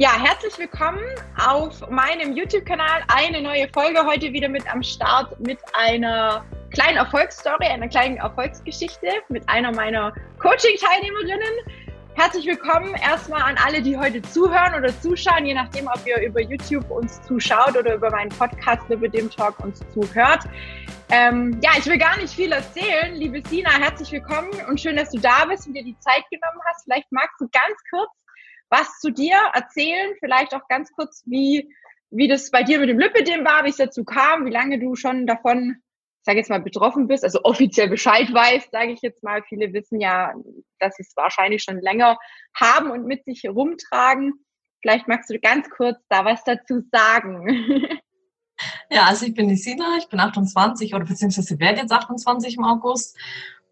Ja, herzlich willkommen auf meinem YouTube-Kanal. Eine neue Folge heute wieder mit am Start mit einer kleinen Erfolgsstory, einer kleinen Erfolgsgeschichte mit einer meiner Coaching-Teilnehmerinnen. Herzlich willkommen erstmal an alle, die heute zuhören oder zuschauen, je nachdem, ob ihr über YouTube uns zuschaut oder über meinen Podcast über dem Talk uns zuhört. Ähm, ja, ich will gar nicht viel erzählen. Liebe Sina, herzlich willkommen und schön, dass du da bist und dir die Zeit genommen hast. Vielleicht magst du ganz kurz was zu dir erzählen, vielleicht auch ganz kurz, wie, wie das bei dir mit dem Lipidem war, wie es dazu kam, wie lange du schon davon, ich jetzt mal, betroffen bist, also offiziell Bescheid weißt, sage ich jetzt mal. Viele wissen ja, dass sie es wahrscheinlich schon länger haben und mit sich herumtragen. Vielleicht magst du ganz kurz da was dazu sagen. Ja, also ich bin die Sina, ich bin 28 oder beziehungsweise werde jetzt 28 im August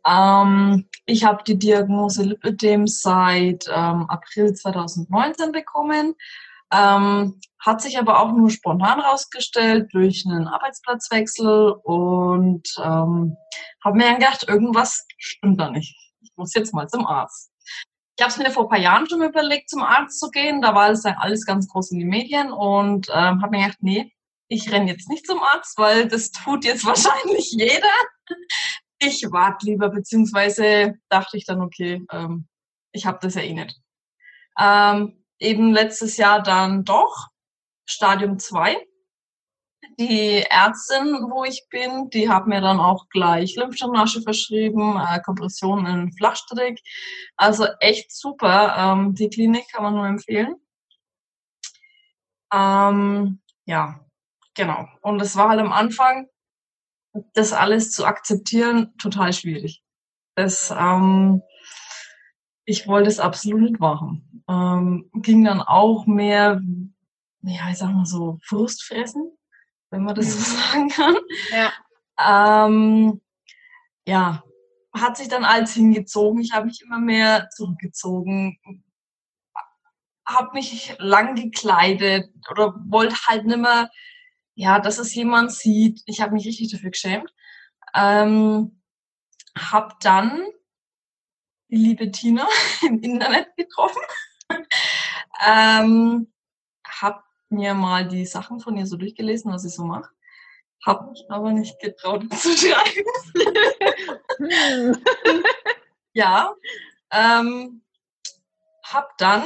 ähm, ich habe die Diagnose Lipödem seit ähm, April 2019 bekommen. Ähm, hat sich aber auch nur spontan rausgestellt durch einen Arbeitsplatzwechsel und ähm, habe mir dann gedacht, irgendwas stimmt da nicht. Ich muss jetzt mal zum Arzt. Ich habe es mir vor ein paar Jahren schon überlegt, zum Arzt zu gehen. Da war das dann alles ganz groß in den Medien und ähm, habe mir gedacht, nee, ich renne jetzt nicht zum Arzt, weil das tut jetzt wahrscheinlich jeder ich warte lieber, beziehungsweise dachte ich dann, okay, ähm, ich habe das ja eh nicht. Ähm, eben letztes Jahr dann doch, Stadium 2. Die Ärztin, wo ich bin, die hat mir dann auch gleich Lymphdrainage verschrieben, äh, Kompression in Flachstrick. Also echt super. Ähm, die Klinik kann man nur empfehlen. Ähm, ja, genau. Und es war halt am Anfang, das alles zu akzeptieren, total schwierig. Das, ähm, ich wollte es absolut nicht machen. Ähm, ging dann auch mehr, ja, ich sag mal so, Frust fressen, wenn man das so mhm. sagen kann. Ja. Ähm, ja, hat sich dann alles hingezogen. Ich habe mich immer mehr zurückgezogen, habe mich lang gekleidet oder wollte halt nicht mehr ja, dass es jemand sieht. Ich habe mich richtig dafür geschämt. Ähm, hab dann die liebe Tina im Internet getroffen. ähm, hab mir mal die Sachen von ihr so durchgelesen, was sie so macht. Hab mich aber nicht getraut zu schreiben. ja. Ähm, hab dann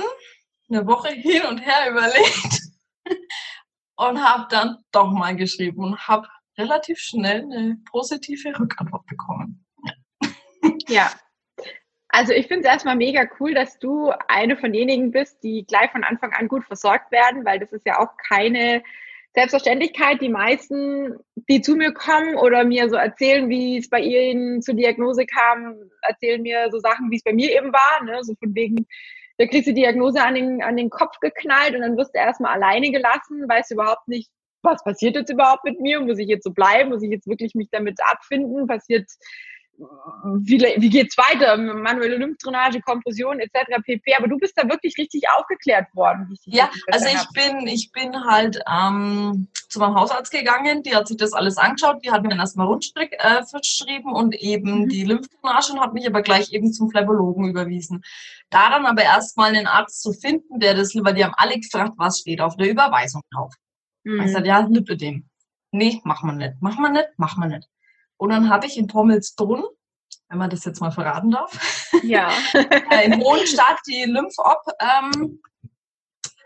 eine Woche hin und her überlegt, und habe dann doch mal geschrieben und habe relativ schnell eine positive Rückantwort bekommen. Ja. ja. Also ich finde es erstmal mega cool, dass du eine von denjenigen bist, die gleich von Anfang an gut versorgt werden, weil das ist ja auch keine Selbstverständlichkeit. Die meisten, die zu mir kommen oder mir so erzählen, wie es bei ihnen zur Diagnose kam, erzählen mir so Sachen, wie es bei mir eben war, ne? so von wegen, da kriegst du die Diagnose an den, an den Kopf geknallt und dann wirst du erstmal alleine gelassen, weißt überhaupt nicht, was passiert jetzt überhaupt mit mir? Muss ich jetzt so bleiben? Muss ich jetzt wirklich mich damit abfinden? Passiert wie, wie geht's weiter? Manuelle Lymphdrainage, Kompression etc. pp. Aber du bist da wirklich richtig aufgeklärt worden. ja, also ich bin, ich bin halt ähm, zu meinem Hausarzt gegangen, die hat sich das alles angeschaut, die hat mir dann erstmal Rundstrick äh, verschrieben und eben mhm. die Lymphdrainage und hat mich aber gleich eben zum Phlebologen überwiesen. Da dann aber erstmal einen Arzt zu finden, der das, weil die haben alle gefragt, was steht auf der Überweisung drauf. Mhm. Ich sagte, ja, Lipidem. Nee, mach man nicht, mach man nicht, mach man nicht. Und dann habe ich in Pommelsbrunn, wenn man das jetzt mal verraten darf, ja. Äh, in Hohenstadt die Lymphop ähm,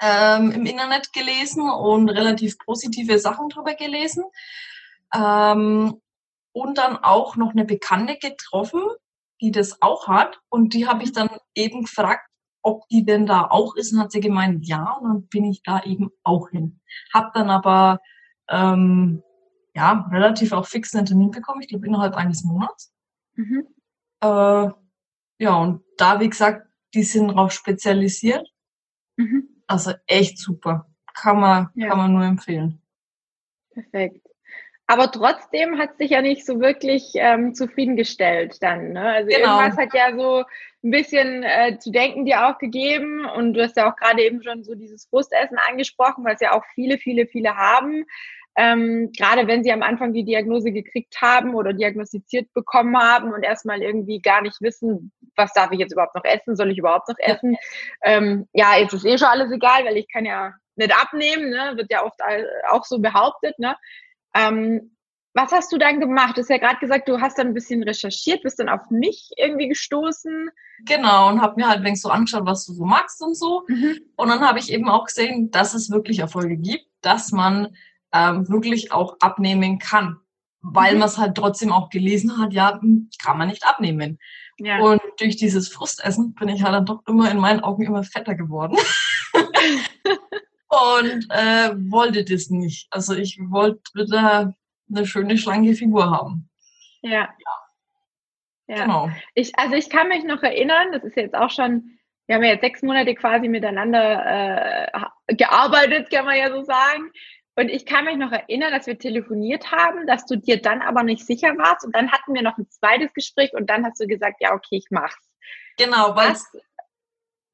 ähm, im Internet gelesen und relativ positive Sachen drüber gelesen. Ähm, und dann auch noch eine Bekannte getroffen, die das auch hat. Und die habe ich dann eben gefragt, ob die denn da auch ist. Und hat sie gemeint, ja. Und dann bin ich da eben auch hin. Hab dann aber ähm, ja, relativ auch fix einen Termin bekommen, ich glaube innerhalb eines Monats. Mhm. Äh, ja, und da, wie gesagt, die sind darauf spezialisiert. Mhm. Also echt super. Kann man, ja. kann man nur empfehlen. Perfekt. Aber trotzdem hat sich ja nicht so wirklich ähm, zufriedengestellt dann. Ne? Also genau. irgendwas hat ja so ein bisschen äh, zu denken dir auch gegeben. Und du hast ja auch gerade eben schon so dieses Frustessen angesprochen, was ja auch viele, viele, viele haben. Ähm, gerade wenn sie am Anfang die Diagnose gekriegt haben oder diagnostiziert bekommen haben und erstmal irgendwie gar nicht wissen, was darf ich jetzt überhaupt noch essen, soll ich überhaupt noch essen? Ähm, ja, jetzt ist eh schon alles egal, weil ich kann ja nicht abnehmen, ne? wird ja oft auch so behauptet. Ne? Ähm, was hast du dann gemacht? Du hast ja gerade gesagt, du hast dann ein bisschen recherchiert, bist dann auf mich irgendwie gestoßen. Genau, und habe mir halt längst so angeschaut, was du so magst und so. Mhm. Und dann habe ich eben auch gesehen, dass es wirklich Erfolge gibt, dass man ähm, wirklich auch abnehmen kann. Weil mhm. man es halt trotzdem auch gelesen hat, ja, hm, kann man nicht abnehmen. Ja. Und durch dieses Frustessen bin ich halt dann doch immer in meinen Augen immer fetter geworden. und äh, wollte das nicht. Also ich wollte wieder eine schöne, schlanke Figur haben. Ja. Ja. Genau. Ich, also ich kann mich noch erinnern, das ist jetzt auch schon, wir haben ja jetzt sechs Monate quasi miteinander äh, gearbeitet, kann man ja so sagen. Und ich kann mich noch erinnern, dass wir telefoniert haben, dass du dir dann aber nicht sicher warst. Und dann hatten wir noch ein zweites Gespräch und dann hast du gesagt, ja, okay, ich mach's. Genau, weil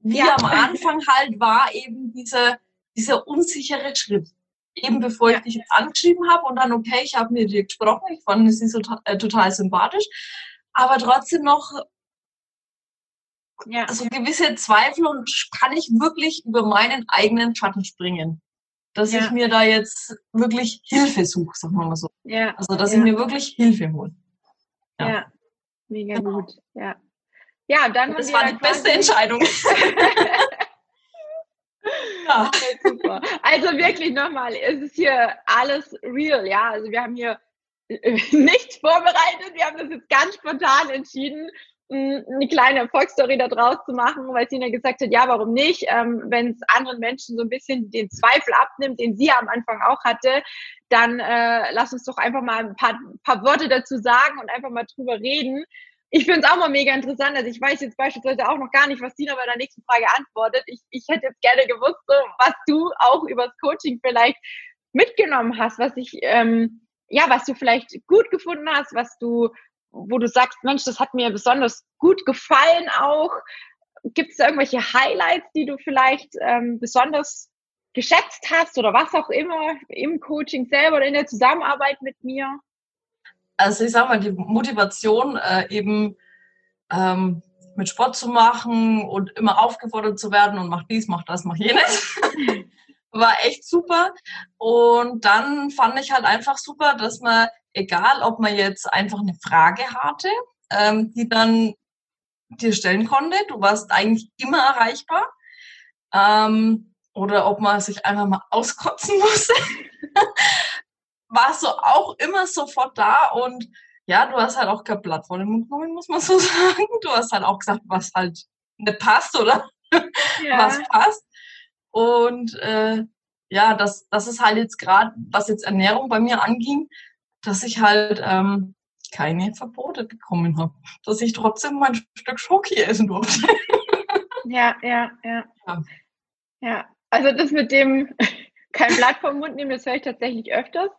wie ja. am Anfang halt war eben diese, dieser unsichere Schritt eben bevor ja. ich dich jetzt angeschrieben habe und dann, okay, ich habe mit dir gesprochen, ich fand sie so, äh, total sympathisch, aber trotzdem noch ja. so gewisse Zweifel und kann ich wirklich über meinen eigenen Schatten springen. Dass ja. ich mir da jetzt wirklich Hilfe suche, sagen wir mal so. Ja. Also, dass ja. ich mir wirklich Hilfe hole. Ja, ja. mega genau. gut. Ja. Ja, dann. Das war die beste Entscheidung. Ja. super. Also wirklich nochmal, es ist hier alles real, ja. Also wir haben hier nichts vorbereitet, wir haben das jetzt ganz spontan entschieden, eine kleine Erfolgsstory da draus zu machen, weil Sina gesagt hat, ja, warum nicht, ähm, wenn es anderen Menschen so ein bisschen den Zweifel abnimmt, den sie am Anfang auch hatte, dann äh, lass uns doch einfach mal ein paar, paar Worte dazu sagen und einfach mal drüber reden ich finde es auch mal mega interessant. Also ich weiß jetzt beispielsweise auch noch gar nicht, was Dina bei der nächsten Frage antwortet. Ich, ich hätte jetzt gerne gewusst, so, was du auch übers Coaching vielleicht mitgenommen hast, was ich, ähm, ja, was du vielleicht gut gefunden hast, was du, wo du sagst, Mensch, das hat mir besonders gut gefallen auch. Gibt es irgendwelche Highlights, die du vielleicht ähm, besonders geschätzt hast oder was auch immer im Coaching selber oder in der Zusammenarbeit mit mir? Also ich sag mal, die Motivation äh, eben ähm, mit Sport zu machen und immer aufgefordert zu werden und mach dies, mach das, mach jenes. War echt super. Und dann fand ich halt einfach super, dass man, egal ob man jetzt einfach eine Frage hatte, ähm, die dann dir stellen konnte, du warst eigentlich immer erreichbar. Ähm, oder ob man sich einfach mal auskotzen musste warst du auch immer sofort da und ja, du hast halt auch kein Blatt vor den Mund genommen, muss man so sagen. Du hast halt auch gesagt, was halt nicht passt oder ja. was passt. Und äh, ja, das, das ist halt jetzt gerade, was jetzt Ernährung bei mir anging, dass ich halt ähm, keine Verbote bekommen habe. Dass ich trotzdem mein Stück Schoki essen durfte. ja, ja, ja. Ja, ja. also das mit dem kein Blatt vom Mund nehmen, das höre ich tatsächlich öfters.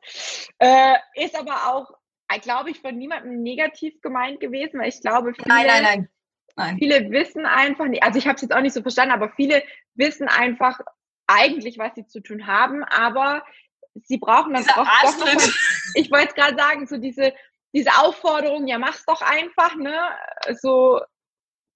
Äh, ist aber auch, äh, glaube ich, von niemandem negativ gemeint gewesen, weil ich glaube, viele, nein, nein, nein. Nein. viele wissen einfach nicht, also ich habe es jetzt auch nicht so verstanden, aber viele wissen einfach eigentlich, was sie zu tun haben, aber sie brauchen das mal, Ich wollte gerade sagen, so diese, diese Aufforderung, ja, mach's doch einfach, ne? So,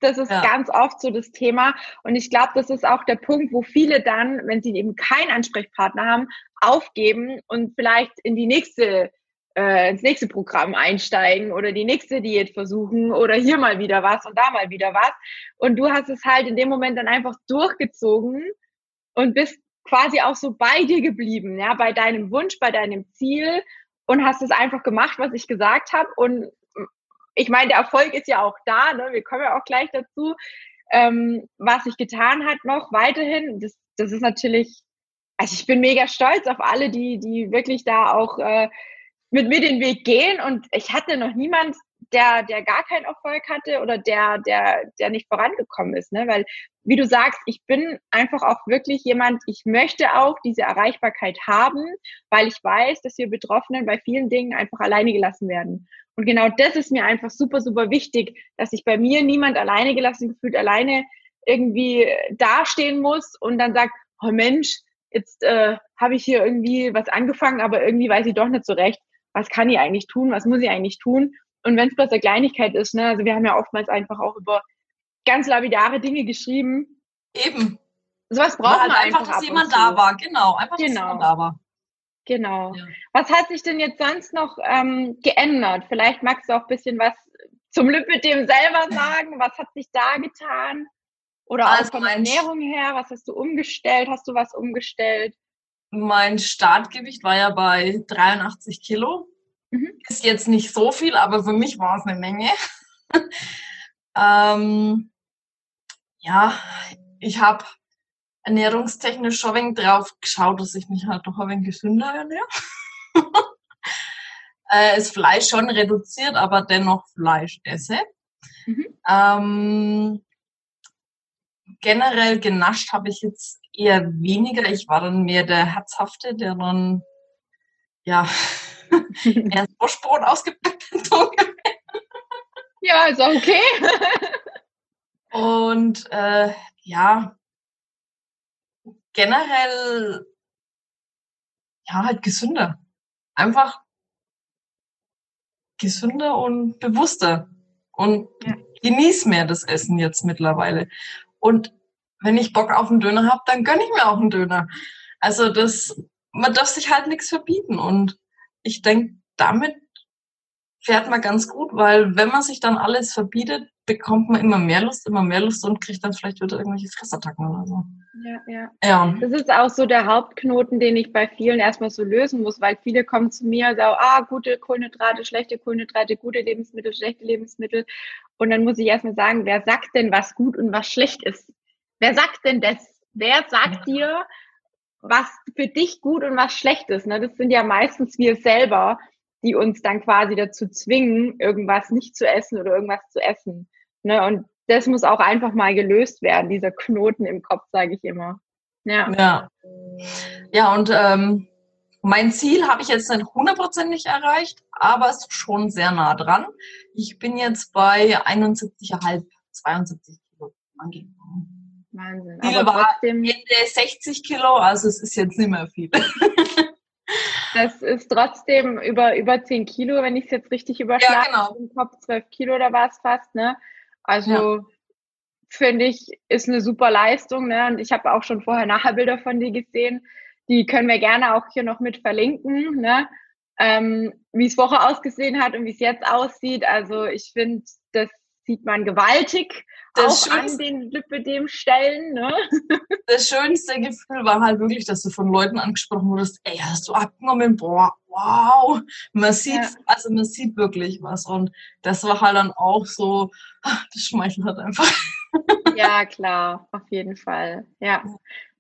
das ist ja. ganz oft so das Thema. Und ich glaube, das ist auch der Punkt, wo viele dann, wenn sie eben keinen Ansprechpartner haben, aufgeben und vielleicht in die nächste äh, ins nächste Programm einsteigen oder die nächste Diät versuchen oder hier mal wieder was und da mal wieder was. Und du hast es halt in dem Moment dann einfach durchgezogen und bist quasi auch so bei dir geblieben, ja, bei deinem Wunsch, bei deinem Ziel und hast es einfach gemacht, was ich gesagt habe und ich meine, der Erfolg ist ja auch da, ne? wir kommen ja auch gleich dazu. Ähm, was sich getan hat noch weiterhin, das, das ist natürlich, also ich bin mega stolz auf alle, die, die wirklich da auch äh, mit mir den Weg gehen und ich hatte noch niemand, der, der gar keinen Erfolg hatte oder der, der, der nicht vorangekommen ist, ne? Weil, wie du sagst, ich bin einfach auch wirklich jemand, ich möchte auch diese Erreichbarkeit haben, weil ich weiß, dass wir Betroffenen bei vielen Dingen einfach alleine gelassen werden. Und genau das ist mir einfach super, super wichtig, dass sich bei mir niemand alleine gelassen gefühlt, alleine irgendwie dastehen muss und dann sagt, oh Mensch, jetzt äh, habe ich hier irgendwie was angefangen, aber irgendwie weiß ich doch nicht so recht, was kann ich eigentlich tun, was muss ich eigentlich tun. Und wenn es bloß eine Kleinigkeit ist, ne, also wir haben ja oftmals einfach auch über ganz lapidare Dinge geschrieben. Eben. Sowas braucht halt man einfach, einfach, dass jemand da war. Genau, einfach, dass Genau. jemand da war. Genau. Ja. Was hat sich denn jetzt sonst noch ähm, geändert? Vielleicht magst du auch ein bisschen was zum Lipidem selber sagen. Was hat sich da getan? Oder auch Also von der Ernährung her, was hast du umgestellt? Hast du was umgestellt? Mein Startgewicht war ja bei 83 Kilo. Mhm. Ist jetzt nicht so viel, aber für mich war es eine Menge. ähm, ja, ich habe ernährungstechnisch schon ein wenig drauf geschaut, dass ich mich halt doch ein wenig gesünder ernähre. äh, das Fleisch schon reduziert, aber dennoch Fleisch esse. Mhm. Ähm, generell genascht habe ich jetzt eher weniger. Ich war dann mehr der Herzhafte, der dann ja mehr das Wurstbrot ausgepackt ja, ist auch okay. Und äh, ja, generell ja halt gesünder. Einfach gesünder und bewusster. Und Ja. genieß mehr das Essen jetzt mittlerweile. Und wenn ich Bock auf einen Döner habe, dann gönn ich mir auch einen Döner. Also das, man darf sich halt nichts verbieten. Und ich denke, damit fährt man ganz gut, weil wenn man sich dann alles verbietet, bekommt man immer mehr Lust, immer mehr Lust und kriegt dann vielleicht wieder irgendwelche Fressattacken oder so. Ja, ja. Ja. Das ist auch so der Hauptknoten, den ich bei vielen erstmal so lösen muss, weil viele kommen zu mir und sagen, ah, gute Kohlenhydrate, schlechte Kohlenhydrate, gute Lebensmittel, schlechte Lebensmittel. Und dann muss ich erstmal sagen, wer sagt denn, was gut und was schlecht ist? Wer sagt denn das? Wer sagt dir, was für dich gut und was schlecht ist? Ne? Das sind ja meistens wir selber, die uns dann quasi dazu zwingen, irgendwas nicht zu essen oder irgendwas zu essen. Ne? Und das muss auch einfach mal gelöst werden, dieser Knoten im Kopf, sage ich immer. Ja. Ja. Ja, und ähm, mein Ziel habe ich jetzt nicht hundertprozentig erreicht, aber es ist schon sehr nah dran. Ich bin jetzt bei 71,5, 72 Kilo angekommen. Wahnsinn. Aber war trotzdem, Ende 60 Kilo, also es ist jetzt nicht mehr viel. das ist trotzdem über, über 10 Kilo, wenn ich es jetzt richtig überschlage. Ja, genau. Im Kopf 12 Kilo, da war es fast, ne? Also finde ich, ist eine super Leistung, ne? Und ich habe auch schon vorher Nachherbilder von dir gesehen. Die können wir gerne auch hier noch mit verlinken, ne? Ähm, wie es vorher ausgesehen hat und wie es jetzt aussieht. Also ich finde, das sieht man gewaltig Das auch an den Lipidem-Stellen, ne? Das schönste Gefühl war halt wirklich, dass du von Leuten angesprochen wurdest, ey, hast du abgenommen? Boah, wow. Man sieht, Ja. also man sieht wirklich was. Und das war halt dann auch so, das schmeichelt halt einfach. Ja, klar, auf jeden Fall. Ja.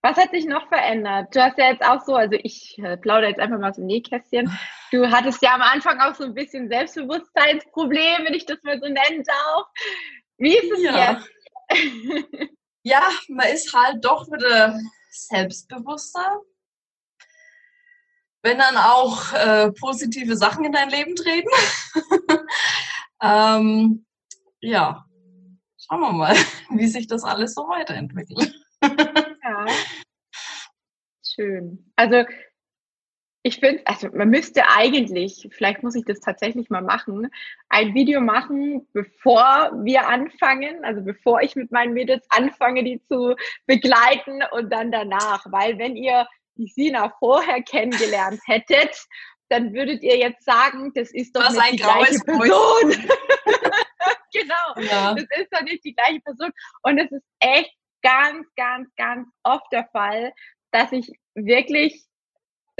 Was hat sich noch verändert? Du hast ja jetzt auch so, also ich äh, plaudere jetzt einfach mal so ein Nähkästchen. Du hattest ja am Anfang auch so ein bisschen Selbstbewusstseinsproblem, wenn ich das mal so nennen darf. Wie ist es Ja. jetzt? Ja, man ist halt doch wieder selbstbewusster. Wenn dann auch äh, positive Sachen in dein Leben treten. ähm, ja, schauen wir mal, wie sich das alles so weiterentwickelt. Ja. Schön. Also ich finde, also man müsste eigentlich, vielleicht muss ich das tatsächlich mal machen, ein Video machen, bevor wir anfangen, also bevor ich mit meinen Mädels anfange, die zu begleiten und dann danach. Weil wenn ihr die Sina vorher kennengelernt hättet, dann würdet ihr jetzt sagen, das ist doch Was nicht ein die gleiche graues Person. genau. Ja. Das ist doch nicht die gleiche Person. Und es ist echt ganz, ganz, ganz oft der Fall, dass ich wirklich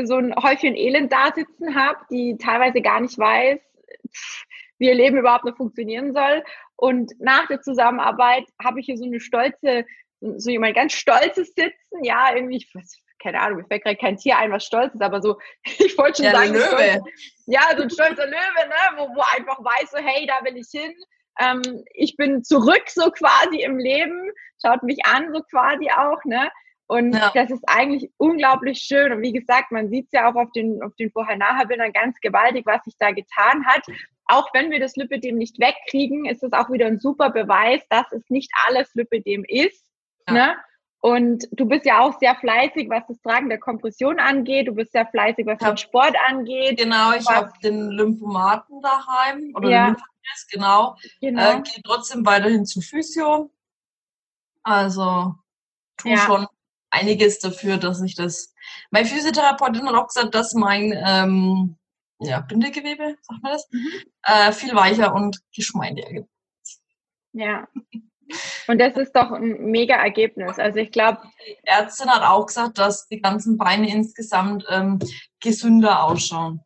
so ein Häufchen Elend da sitzen habe, die teilweise gar nicht weiß, wie ihr Leben überhaupt noch funktionieren soll. Und nach der Zusammenarbeit habe ich hier so eine stolze, so jemand ganz stolzes Sitzen, ja, irgendwie, ich weiß, keine Ahnung, mir fällt gerade kein Tier ein, was stolz ist, aber so, ich wollte schon Ja, sagen, Löwe. stolzer- ja, so ein stolzer Löwe, ne, wo, wo einfach weiß, so, hey, da will ich hin. Ähm, ich bin zurück so quasi im Leben, schaut mich an so quasi auch, ne? Und Ja. das ist eigentlich unglaublich schön. Und wie gesagt, man sieht es ja auch auf den, auf den Vorher-Nachher-Bildern ganz gewaltig, was sich da getan hat. Auch wenn wir das Lipidem nicht wegkriegen, ist es auch wieder ein super Beweis, dass es nicht alles Lipidem ist. Ja. Ne? Und du bist ja auch sehr fleißig, was das Tragen der Kompression angeht. Du bist sehr fleißig, was den Sport angeht. Genau, ich habe den Lymphomaten daheim oder ja. Lymphomaten, genau. genau. Äh, Gehe trotzdem weiterhin zu Physio. Also tu ja. schon einiges dafür, dass ich das. Meine Physiotherapeutin hat auch gesagt, dass mein ähm, ja, Bindegewebe, sagt man das, mhm. äh, viel weicher und geschmeidiger ist. Ja. Und das ist doch ein mega Ergebnis. Also ich glaube. Die Ärztin hat auch gesagt, dass die ganzen Beine insgesamt ähm, gesünder ausschauen.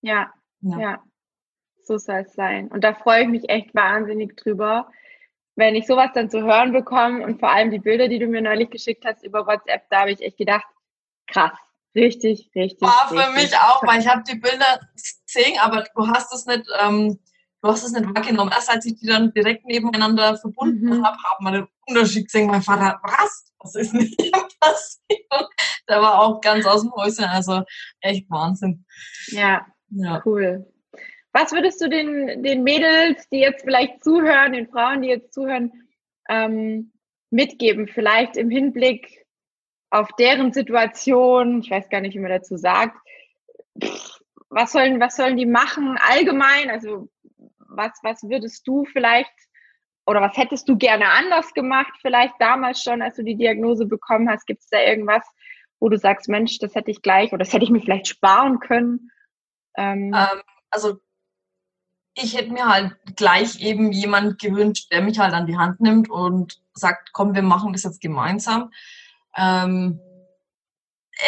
Ja, ja, ja. So soll es sein. Und da freue ich mich echt wahnsinnig drüber, wenn ich sowas dann zu hören bekomme und vor allem die Bilder, die du mir neulich geschickt hast über WhatsApp, da habe ich echt gedacht, krass, richtig, richtig. War für richtig mich auch, weil ich habe die Bilder gesehen, aber du hast es nicht ähm, du hast es nicht wahrgenommen. Erst als ich die dann direkt nebeneinander verbunden mhm. habe, haben wir den Unterschied gesehen. Mein Vater, was? Was ist denn hier passiert? Der war auch ganz aus dem Häuschen. Also echt Wahnsinn. Ja, ja. cool. Was würdest du den, den Mädels, die jetzt vielleicht zuhören, den Frauen, die jetzt zuhören, ähm, mitgeben? Vielleicht im Hinblick auf deren Situation, ich weiß gar nicht, wie man dazu sagt, was sollen, was sollen die machen allgemein? Also was, was würdest du vielleicht oder was hättest du gerne anders gemacht, vielleicht damals schon, als du die Diagnose bekommen hast? Gibt es da irgendwas, wo du sagst, Mensch, das hätte ich gleich oder das hätte ich mir vielleicht sparen können? Ähm, ähm, also ich hätte mir halt gleich eben jemand gewünscht, der mich halt an die Hand nimmt und sagt, komm, wir machen das jetzt gemeinsam. Ähm,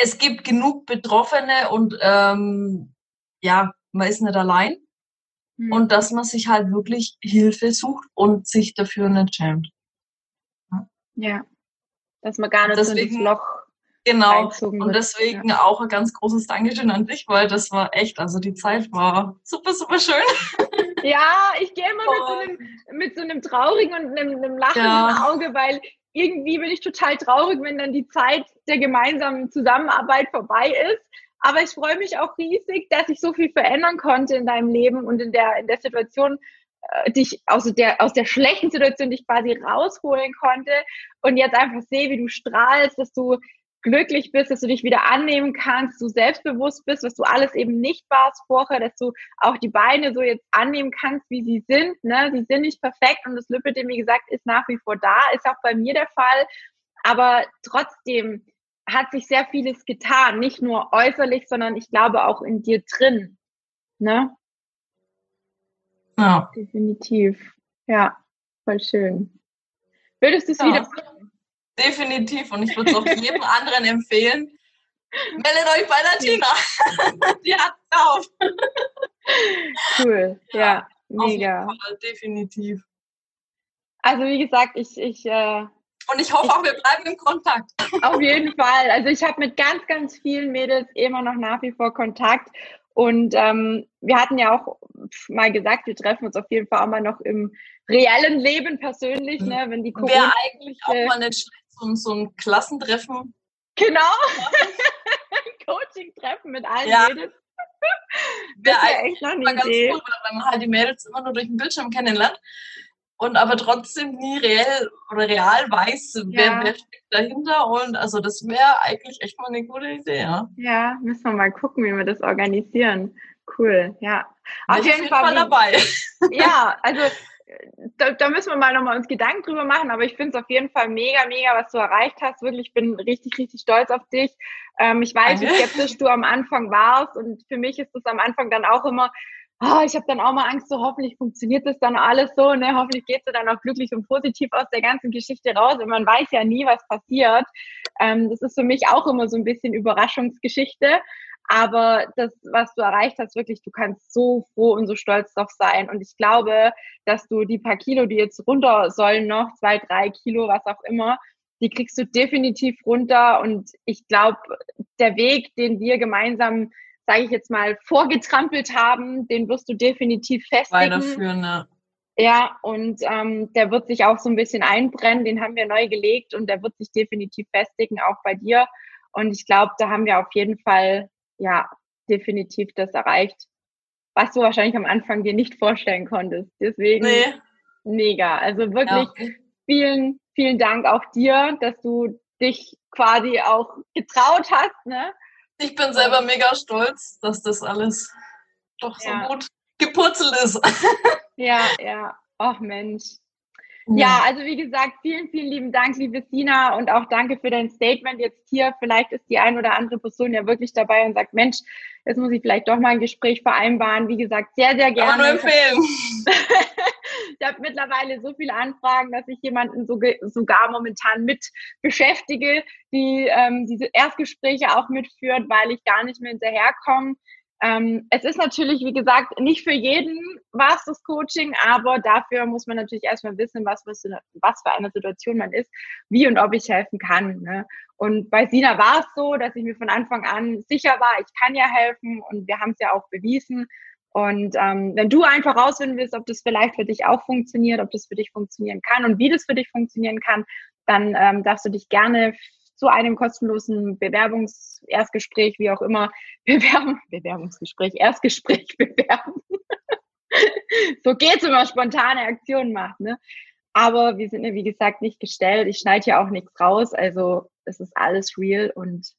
es gibt genug Betroffene und ähm, ja, man ist nicht allein. Mhm. Und dass man sich halt wirklich Hilfe sucht und sich dafür nicht schämt. Ja. Dass man gar nicht deswegen, so ins Loch Genau. Und deswegen ja. auch ein ganz großes Dankeschön an dich, weil das war echt, also die Zeit war super, super schön. Ja, ich gehe immer mit so, einem, mit so einem traurigen und einem, einem lachenden ja. Auge, weil irgendwie bin ich total traurig, wenn dann die Zeit der gemeinsamen Zusammenarbeit vorbei ist. Aber ich freue mich auch riesig, dass ich so viel verändern konnte in deinem Leben und in der, in der Situation, äh, dich aus der, aus der schlechten Situation dich quasi rausholen konnte und jetzt einfach sehe, wie du strahlst, dass du glücklich bist, dass du dich wieder annehmen kannst, du selbstbewusst bist, was du alles eben nicht warst vorher, dass du auch die Beine so jetzt annehmen kannst, wie sie sind. Ne? Sie sind nicht perfekt und das Lipidem, wie gesagt, ist nach wie vor da, ist auch bei mir der Fall. Aber trotzdem hat sich sehr vieles getan, nicht nur äußerlich, sondern ich glaube auch in dir drin. Ne? Ja. Definitiv. Ja, voll schön. Würdest du es ja. wieder machen? Definitiv. Und ich würde es auch jedem anderen empfehlen. Meldet euch bei der Tina. Die hat auf. Cool. Ja, ja mega. Fall, definitiv. Also wie gesagt, ich, ich äh, und ich hoffe auch, wir bleiben im Kontakt. Auf jeden Fall. Also ich habe mit ganz, ganz vielen Mädels immer noch nach wie vor Kontakt. Und ähm, wir hatten ja auch mal gesagt, wir treffen uns auf jeden Fall auch mal noch im reellen Leben persönlich, ne, wenn die Corona Wäre eigentlich auch mal nicht so, so ein Klassentreffen. Genau. Coaching-Treffen mit allen ja. Mädels. Wäre echt noch eine Idee. Cool, weil man halt die Mädels immer nur durch den Bildschirm kennenlernt und aber trotzdem nie reell oder real weiß, ja. wer, wer steckt dahinter. Und also das wäre eigentlich echt mal eine gute Idee, ja. Ja, müssen wir mal gucken, wie wir das organisieren. Cool, ja. Auf jeden, jeden, Fall, Fall dabei. Ja, also da, da, müssen wir mal nochmal uns Gedanken drüber machen, aber ich finde es auf jeden Fall mega, mega, was du erreicht hast. Wirklich, ich bin richtig, richtig stolz auf dich. Ähm, ich weiß, wie skeptisch du am Anfang warst und für mich ist es am Anfang dann auch immer, oh, ich habe dann auch mal Angst, so hoffentlich funktioniert das dann alles so, ne? Hoffentlich geht du dann auch glücklich und positiv aus der ganzen Geschichte raus. Und man weiß ja nie, was passiert. Ähm, das ist für mich auch immer so ein bisschen Überraschungsgeschichte. Aber das, was du erreicht hast, wirklich, du kannst so froh und so stolz drauf sein. Und ich glaube, dass du die paar Kilo, die jetzt runter sollen, noch zwei, drei Kilo, was auch immer, die kriegst du definitiv runter. Und ich glaube, der Weg, den wir gemeinsam sage ich jetzt mal, vorgetrampelt haben, den wirst du definitiv festigen. Weiterführen, ne? Ja, und ähm, der wird sich auch so ein bisschen einbrennen, den haben wir neu gelegt und der wird sich definitiv festigen, auch bei dir. Und ich glaube, da haben wir auf jeden Fall, ja, definitiv das erreicht, was du wahrscheinlich am Anfang dir nicht vorstellen konntest. Deswegen nee. mega. Also wirklich ja. vielen, vielen Dank auch dir, dass du dich quasi auch getraut hast. Ne? Ich bin selber mega stolz, dass das alles doch so ja. gut gepurzelt ist. ja, ja. Ach Mensch. Ja, also wie gesagt, vielen, vielen lieben Dank, liebe Sina, und auch danke für dein Statement jetzt hier. Vielleicht ist die ein oder andere Person ja wirklich dabei und sagt, Mensch, jetzt muss ich vielleicht doch mal ein Gespräch vereinbaren. Wie gesagt, sehr, sehr gerne. Aber nur empfehlen. ich habe mittlerweile so viele Anfragen, dass ich jemanden so, sogar momentan mit beschäftige, die ähm, diese Erstgespräche auch mitführt, weil ich gar nicht mehr hinterherkomme. Ähm, es ist natürlich, wie gesagt, nicht für jeden was das Coaching, aber dafür muss man natürlich erstmal wissen, was, was, für eine Situation man ist, wie und ob ich helfen kann. Ne? Und bei Sina war es so, dass ich mir von Anfang an sicher war, ich kann ja helfen und wir haben es ja auch bewiesen. Und ähm, wenn du einfach rausfinden willst, ob das vielleicht für dich auch funktioniert, ob das für dich funktionieren kann und wie das für dich funktionieren kann, dann ähm, darfst du dich gerne zu einem kostenlosen Bewerbungs-, Erstgespräch, wie auch immer, bewerben, Bewerbungsgespräch, Erstgespräch bewerben. so geht's, wenn man spontane Aktionen macht, ne? Aber wir sind ja, wie gesagt, nicht gestellt. Ich schneide hier auch nichts raus. Also, es ist alles real und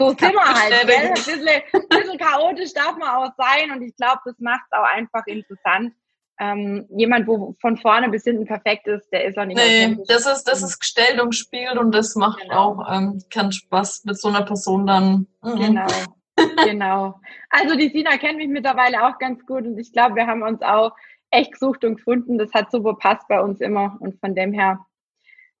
so sind wir halt. Gell? Ein, bisschen, ein bisschen chaotisch darf man auch sein und ich glaube, das macht es auch einfach interessant ähm, jemand, wo von vorne bis hinten perfekt ist, der ist auch nicht Nee, das ist, das ist gestellt und gespielt und das macht genau. auch ähm, keinen Spaß mit so einer Person dann. Mhm. Genau. genau. Also die Sina kennt mich mittlerweile auch ganz gut und ich glaube, wir haben uns auch echt gesucht und gefunden. Das hat super passt bei uns immer und von dem her,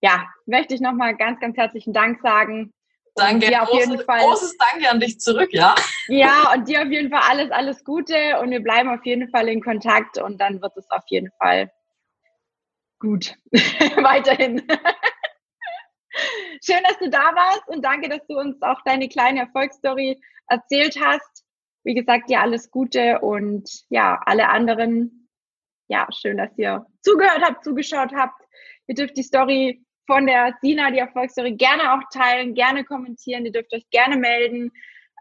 ja, möchte ich nochmal ganz, ganz herzlichen Dank sagen Danke, dir auf jeden Fall, großes Danke an dich zurück, ja. Ja, und dir auf jeden Fall alles, alles Gute und wir bleiben auf jeden Fall in Kontakt und dann wird es auf jeden Fall gut. Weiterhin. Schön, dass du da warst und danke, dass du uns auch deine kleine Erfolgsstory erzählt hast. Wie gesagt, dir alles Gute und ja, alle anderen, ja, schön, dass ihr zugehört habt, zugeschaut habt. Ihr dürft die Story von der Sina, die Erfolgsstory, gerne auch teilen, gerne kommentieren. Ihr dürft euch gerne melden,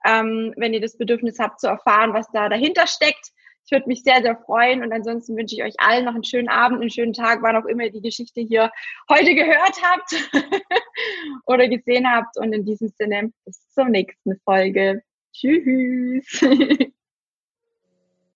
ähm, wenn ihr das Bedürfnis habt zu erfahren, was da dahinter steckt. Ich würde mich sehr, sehr freuen. Und ansonsten wünsche ich euch allen noch einen schönen Abend, einen schönen Tag, wann auch immer ihr die Geschichte hier heute gehört habt oder gesehen habt. Und in diesem Sinne bis zur nächsten Folge. Tschüss.